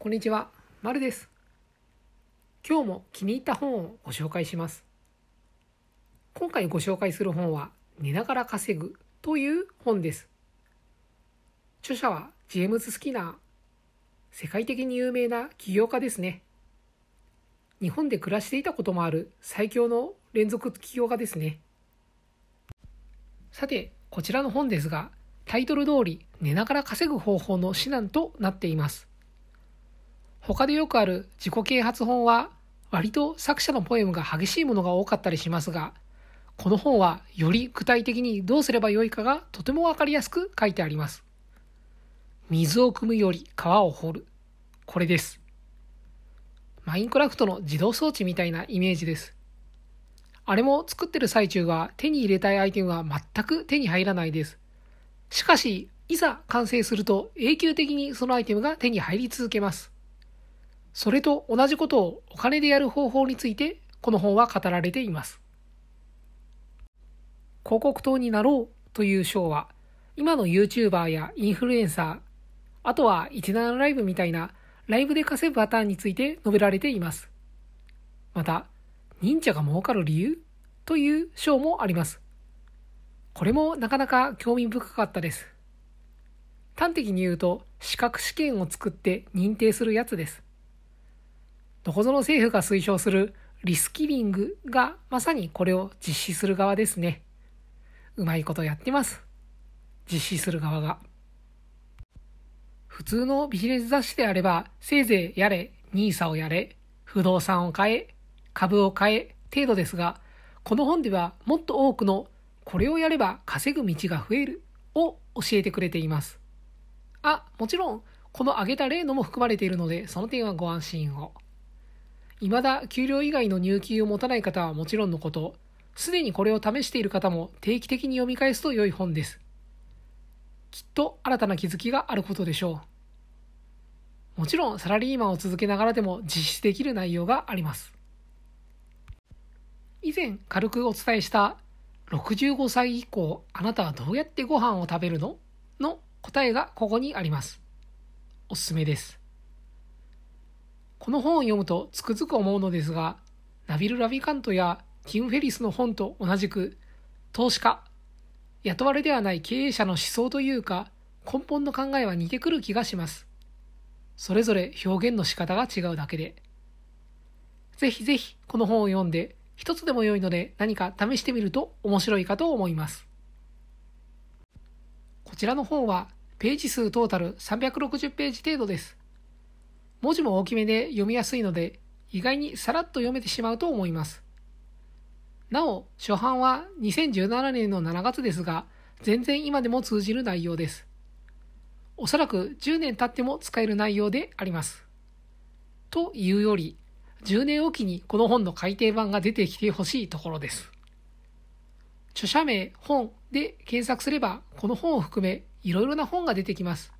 こんにちは、まるです。今日も気に入った本をご紹介します。今回ご紹介する本は、寝ながら稼ぐという本です。著者はジェームズ・スキナー。世界的に有名な起業家ですね。日本で暮らしていたこともある最強の連続起業家ですね。さて、こちらの本ですが、タイトル通り寝ながら稼ぐ方法の指南となっています。他でよくある自己啓発本は割と作者のポエムが激しいものが多かったりしますが、この本はより具体的にどうすればよいかがとてもわかりやすく書いてあります。水を汲むより川を掘る。これです。マインクラフトの自動装置みたいなイメージです。あれも作ってる最中は手に入れたいアイテムは全く手に入らないです。しかし、いざ完成すると永久的にそのアイテムが手に入り続けます。それと同じことをお金でやる方法についてこの本は語られています。広告塔になろうという章は今の YouTuber やインフルエンサー、あとは17ライブみたいなライブで稼ぐパターンについて述べられています。また、忍者が儲かる理由という章もあります。これもなかなか興味深かったです。端的に言うと、資格試験を作って認定するやつです。どこぞの政府が推奨するリスキリングがまさにこれを実施する側ですね。うまいことやってます。実施する側が。普通のビジネス雑誌であれば、せいぜいやれ、ニーサをやれ、不動産を買え、株を買え、程度ですが、この本ではもっと多くのこれをやれば稼ぐ道が増えるを教えてくれています。あ、もちろん、この挙げた例のも含まれているので、その点はご安心を。未だ給料以外の入金を持たない方はもちろんのこと、すでにこれを試している方も定期的に読み返すと良い本です。きっと新たな気づきがあることでしょう。もちろんサラリーマンを続けながらでも実施できる内容があります。以前軽くお伝えした65歳以降あなたはどうやってご飯を食べるの？の答えがここにあります。おすすめです。この本を読むとつくづく思うのですが、ナビル・ラビカントやティム・フェリスの本と同じく、投資家、雇われではない経営者の思想というか、根本の考えは似てくる気がします。それぞれ表現の仕方が違うだけで。ぜひぜひこの本を読んで、一つでも良いので何か試してみると面白いかと思います。こちらの本はページ数トータル360ページ程度です。文字も大きめで読みやすいので意外にさらっと読めてしまうと思います。なお、初版は2017年の7月ですが、全然今でも通じる内容です。おそらく10年経っても使える内容であります。というより、10年おきにこの本の改訂版が出てきてほしいところです。著者名、本で検索すれば、この本を含めいろいろな本が出てきます。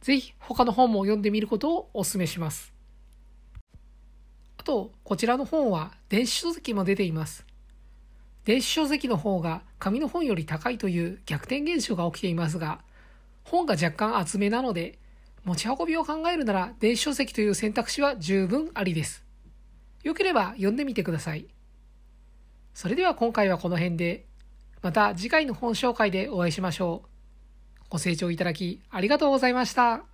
ぜひ他の本も読んでみることをお勧めします。あと、こちらの本は電子書籍も出ています。電子書籍の方が紙の本より高いという逆転現象が起きていますが、本が若干厚めなので、持ち運びを考えるなら電子書籍という選択肢は十分ありです。よければ読んでみてください。それでは今回はこの辺で、また次回の本紹介でお会いしましょう。ご清聴いただきありがとうございました。